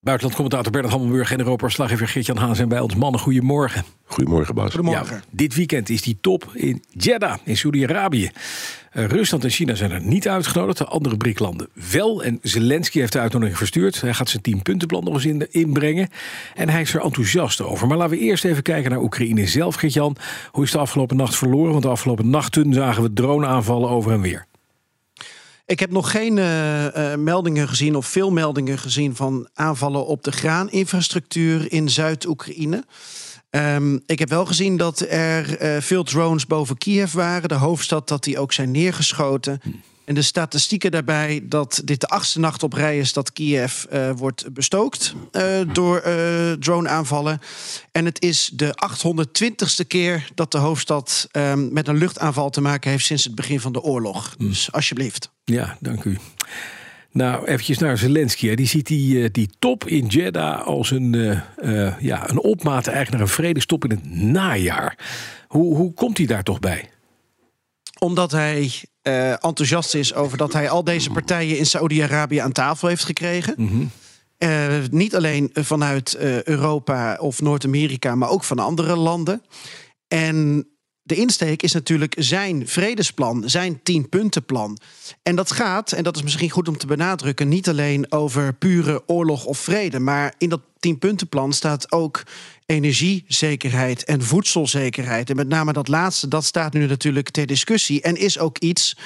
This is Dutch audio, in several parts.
Buitenlandcommentator Bernard Hammelburg en Europa-slaggever Geert-Jan Haan zijn bij ons. Mannen, goedemorgen. Goedemorgen, Bas. Goedemorgen. Ja, dit weekend is die top in Jeddah in Saudi-Arabië. Uh, Rusland en China zijn er niet uitgenodigd. De andere BRIC-landen wel. En Zelensky heeft de uitnodiging verstuurd. Hij gaat zijn 10 puntenplan nog eens in, inbrengen. En hij is er enthousiast over. Maar laten we eerst even kijken naar Oekraïne zelf, Geert-Jan. Hoe is de afgelopen nacht verloren? Want de afgelopen nachten zagen we droneaanvallen over en weer. Ik heb nog geen uh, uh, meldingen gezien of veel meldingen gezien van aanvallen op de graaninfrastructuur in Zuid-Oekraïne. Um, ik heb wel gezien dat er uh, veel drones boven Kiev waren, de hoofdstad, dat die ook zijn neergeschoten. En de statistieken daarbij dat dit de achtste nacht op rij is dat Kiev uh, wordt bestookt uh, door uh, droneaanvallen. En het is de 820ste keer dat de hoofdstad um, met een luchtaanval te maken heeft sinds het begin van de oorlog. Mm. Dus alsjeblieft. Ja, dank u. Nou, eventjes naar Zelensky. Die ziet die, die top in Jeddah als een, ja, een opmaat eigenlijk naar een vredestop in het najaar. Hoe, hoe komt hij daar toch bij? Omdat hij uh, enthousiast is over dat hij al deze partijen in Saudi-Arabië aan tafel heeft gekregen. Mm -hmm. uh, niet alleen vanuit uh, Europa of Noord-Amerika, maar ook van andere landen. En de insteek is natuurlijk zijn vredesplan, zijn tienpuntenplan. En dat gaat, en dat is misschien goed om te benadrukken, niet alleen over pure oorlog of vrede, maar in dat tienpuntenplan staat ook energiezekerheid en voedselzekerheid. En met name dat laatste, dat staat nu natuurlijk ter discussie en is ook iets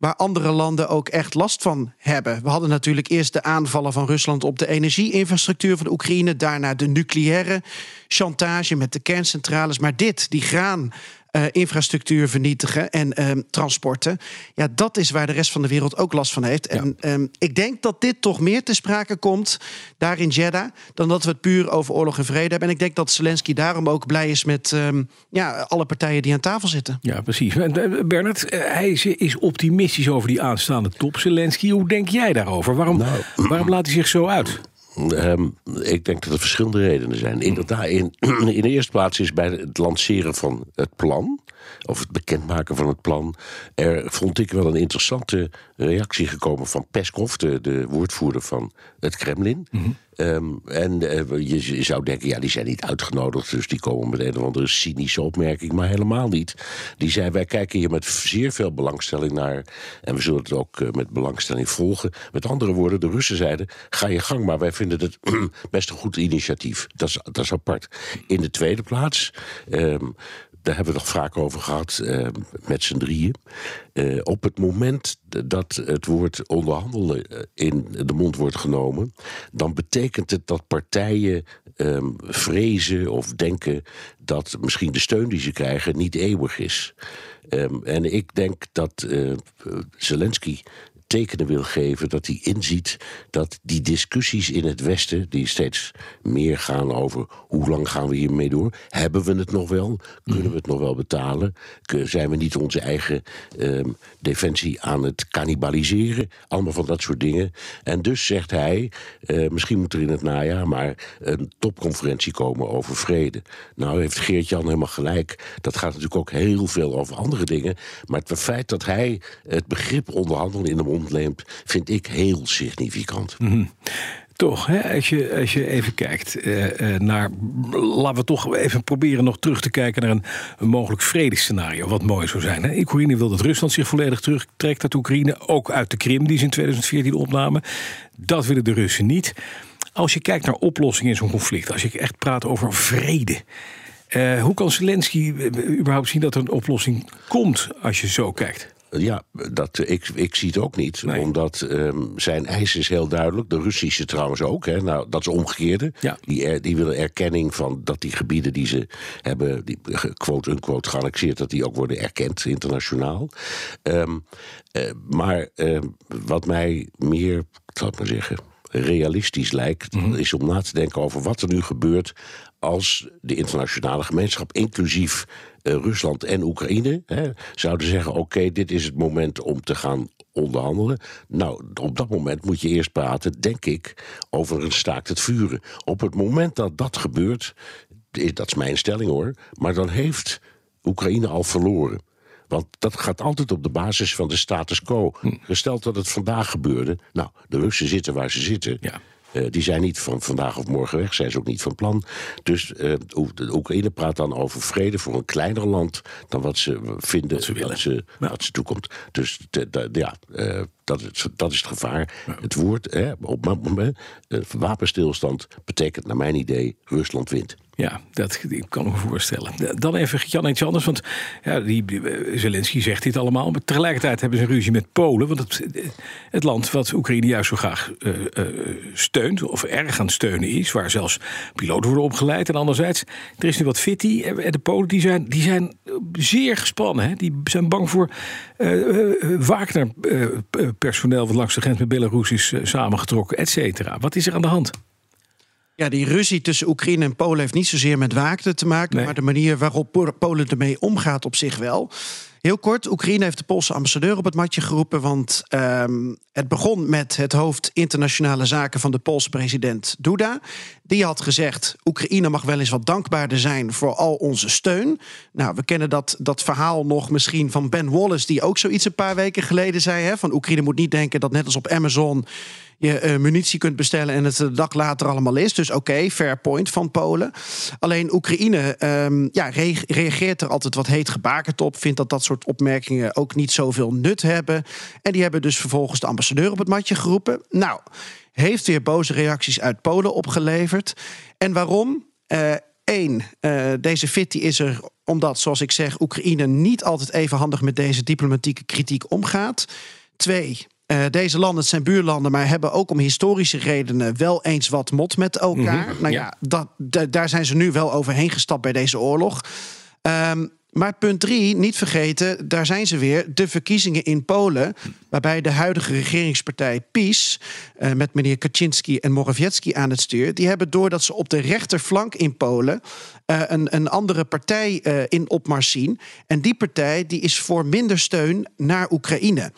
waar andere landen ook echt last van hebben. We hadden natuurlijk eerst de aanvallen van Rusland op de energieinfrastructuur van Oekraïne, daarna de nucleaire chantage met de kerncentrales. Maar dit, die graan. Uh, infrastructuur vernietigen en uh, transporten. Ja, dat is waar de rest van de wereld ook last van heeft. Ja. En um, ik denk dat dit toch meer te sprake komt daar in Jeddah... dan dat we het puur over oorlog en vrede hebben. En ik denk dat Zelensky daarom ook blij is met um, ja, alle partijen die aan tafel zitten. Ja, precies. Bernard, hij is optimistisch over die aanstaande top. Zelensky, hoe denk jij daarover? Waarom, nou. waarom laat hij zich zo uit? Um, ik denk dat er verschillende redenen zijn. Inderdaad, in, in de eerste plaats is bij het lanceren van het plan, of het bekendmaken van het plan, er vond ik wel een interessante reactie gekomen van Peskov, de, de woordvoerder van het Kremlin. Mm -hmm. Um, en uh, je, je, zou denken, ja, die zijn niet uitgenodigd, dus die komen met een of andere cynische opmerking, maar helemaal niet. Die zei, wij kijken hier met zeer veel belangstelling naar en we zullen het ook uh, met belangstelling volgen. Met andere woorden, de Russen zeiden, ga je gang, maar wij vinden het best een goed initiatief. Dat is, dat is apart. In de tweede plaats, um, daar hebben we nog vaak over gehad uh, met z'n drieën. Uh, op het moment dat het woord onderhandelen in de mond wordt genomen, dan betekent het dat partijen um, vrezen of denken dat misschien de steun die ze krijgen niet eeuwig is. Um, en ik denk dat uh, Zelensky tekenen wil geven dat hij inziet dat die discussies in het Westen, die steeds meer gaan over hoe lang gaan we hiermee door, hebben we het nog wel? Kunnen we het nog wel betalen? Zijn we niet onze eigen um, defensie aan het cannibaliseren? Allemaal van dat soort dingen. En dus zegt hij, uh, misschien moet er in het najaar maar een topconferentie komen over vrede. Nou heeft Geert-Jan helemaal gelijk. Dat gaat natuurlijk ook heel veel over andere dingen. Maar het feit dat hij het begrip onderhandelen in de mond neemt, vind ik heel significant. -hmm. Toch, hè? Als, je, als je even kijkt uh, naar. Laten we toch even proberen nog terug te kijken naar een, mogelijk vredescenario. Wat mooi zou zijn. Hè? Oekraïne wil dat Rusland zich volledig terugtrekt uit Oekraïne. Ook uit de Krim, die ze in 2014 opnamen. Dat willen de Russen niet. Als je kijkt naar oplossingen in zo'n conflict, als je echt praat over vrede. Uh, hoe kan Zelensky überhaupt zien dat er een oplossing komt als je zo kijkt? Ja, dat, ik, ik zie het ook niet. Nee. Omdat um, zijn eis is heel duidelijk. De Russische trouwens ook. Hè. Nou, dat is omgekeerde. Ja. Die, er, die willen erkenning van dat die gebieden die ze hebben, die quote-unquote geannexeerd, dat die ook worden erkend internationaal. Um, uh, maar uh, wat mij meer, ik zal het maar zeggen, realistisch lijkt, is om na te denken over wat er nu gebeurt als de internationale gemeenschap, inclusief eh, Rusland en Oekraïne, hè, zouden zeggen: oké, dit is het moment om te gaan onderhandelen. Nou, op dat moment moet je eerst praten, denk ik, over een staakt het vuren. Op het moment dat dat gebeurt, eh, dat is mijn stelling hoor, maar dan heeft Oekraïne al verloren. Want dat gaat altijd op de basis van de status quo. Gesteld dat het vandaag gebeurde. Nou, de Russen zitten waar ze zitten. Ja. Eh, die zijn niet van vandaag of morgen weg, zijn ze ook niet van plan. Dus uh, de Oekraïne praat dan over vrede voor een kleiner land dan wat ze vinden Wat ze willen. dat ze, toekomt. Dus te- ja, eh, dat, is, dat is het gevaar. Het woord, hè, op moment, eh, wapenstilstand betekent naar mijn idee Rusland wint. Ja, dat ik kan me voorstellen. Dan even Jan iets anders, want ja, die, eh, Zelensky zegt dit allemaal. Maar tegelijkertijd hebben ze een ruzie met Polen. Want het, het land wat Oekraïne juist zo graag eh, eh, steunt, of erg aan het steunen is, waar zelfs piloten worden opgeleid. En anderzijds, er is nu wat fitty. En de Polen die zijn, die zijn zeer gespannen. Hè? Die zijn bang voor eh Wagner-personeel wat langs de grens met Belarus is eh, samengetrokken, et cetera. Wat is er aan de hand? Ja, die ruzie tussen Oekraïne en Polen heeft niet zozeer met Wagner te maken, Nee. maar de manier waarop Po- Polen ermee omgaat op zich wel. Heel kort, Oekraïne heeft de Poolse ambassadeur op het matje geroepen, want ehm, het begon met het hoofd internationale zaken van de Poolse president Duda. Die had gezegd, Oekraïne mag wel eens wat dankbaarder zijn voor al onze steun. Nou, we kennen dat, dat verhaal nog misschien van Ben Wallace, die ook zoiets een paar weken geleden zei, hè, van Oekraïne moet niet denken dat net als op Amazon je eh, munitie kunt bestellen en het een dag later allemaal is. Dus oké, fair point van Polen. Alleen Oekraïne ehm, ja, re- reageert er altijd wat heet gebakerd op. Vindt dat dat soort opmerkingen ook niet zoveel nut hebben. En die hebben dus vervolgens de ambassadeur op het matje geroepen. Nou, heeft weer boze reacties uit Polen opgeleverd. En waarom? Eén, deze fit is er omdat, zoals ik zeg, Oekraïne niet altijd even handig met deze diplomatieke kritiek omgaat. Twee, eh, deze landen zijn buurlanden, maar hebben ook om historische redenen wel eens wat mot met elkaar. Nou ja, dat, da- daar zijn ze nu wel overheen gestapt bij deze oorlog. Ehm, maar punt drie, niet vergeten, daar zijn ze weer, de verkiezingen in Polen. Waarbij de huidige regeringspartij PiS, eh, met meneer Kaczynski en Morawiecki aan het stuur, die hebben doordat ze op de rechterflank in Polen eh, een, een andere partij in opmars zien. En die partij die is voor minder steun naar Oekraïne.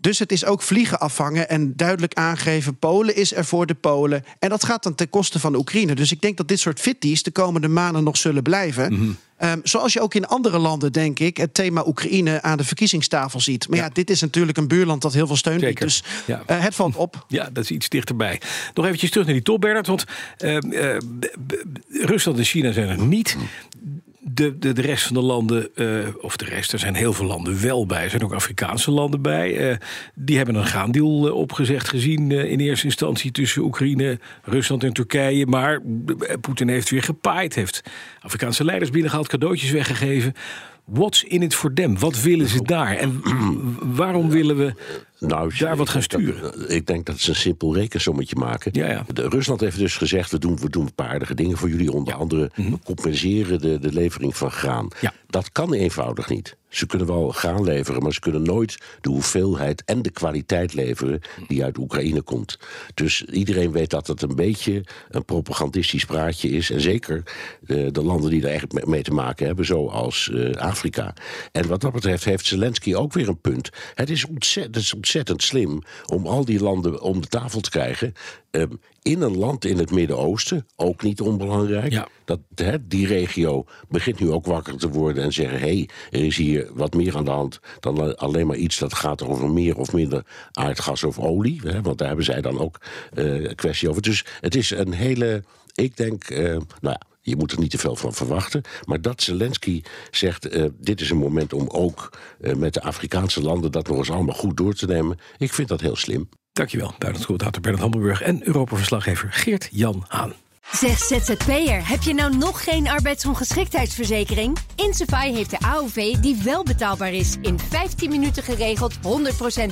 Dus het is ook vliegen afvangen en duidelijk aangeven: Polen is er voor de Polen. En dat gaat dan ten koste van Oekraïne. Dus ik denk dat dit soort fitties de komende maanden nog zullen blijven. Ehm, zoals je ook in andere landen, denk ik, het thema Oekraïne aan de verkiezingstafel ziet. Maar ja, dit is natuurlijk een buurland dat heel veel steun biedt. Dus Ja. eh, het valt op. Ja, dat is iets dichterbij. Nog eventjes terug naar die top, Bernard. Want eh, eh, Rusland en China zijn er niet. De, de, de rest van de landen, eh, of de rest, er zijn heel veel landen wel bij. Er zijn ook Afrikaanse landen bij. Eh, die hebben een gaandeal eh, opgezegd gezien in eerste instantie tussen Oekraïne, Rusland en Turkije. Maar Poetin heeft weer gepaaid, heeft Afrikaanse leiders binnengehaald, cadeautjes weggegeven. What's in it for them? Wat willen ze daar? En waarom willen we Nou, daar wat gaan sturen? dat- ik denk dat ze een simpel rekensommetje maken. Ja, ja. De, Rusland heeft dus gezegd: we doen, we doen een paar aardige dingen voor jullie. Onder andere we compenseren de, de levering van graan. Mhm. Dat kan eenvoudig niet. Ze kunnen wel graan leveren, maar ze kunnen nooit de hoeveelheid en de kwaliteit leveren die uit Oekraïne komt. Dus iedereen weet dat het een beetje een propagandistisch praatje is. En zeker eh, de landen die daar echt mee- te maken hebben, zoals eh, Afrika. En wat dat betreft heeft Zelensky ook weer een punt. Het is ontzettend, het is ontzettend slim om al die landen om de tafel te krijgen. Ehm, in een land in het Midden-Oosten, ook niet onbelangrijk. Ja. Dat, die regio begint nu ook wakker te worden en zeggen: hé, hey, er is hier wat meer aan de hand dan alleen maar iets dat gaat over meer of minder aardgas of olie. Want daar hebben zij dan ook eh, een kwestie over. Dus het is een hele, ik denk, eh, nou ja. Je moet er niet te veel van verwachten. Maar dat Zelensky zegt: eh, dit is een moment om ook met de Afrikaanse landen dat nog eens allemaal goed door te nemen. Ik vind dat heel slim. Dankjewel, buitenlandcommentator Bernard Hammelburg en Europa-verslaggever Geert-Jan Haan. Zeg ZZP'er, heb je nou nog geen arbeidsongeschiktheidsverzekering? Insafai heeft de AOV die wel betaalbaar is. In 15 minuten geregeld, 100%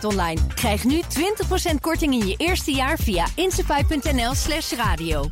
online. Krijg nu 20% korting in je eerste jaar via insafai.nl slash radio.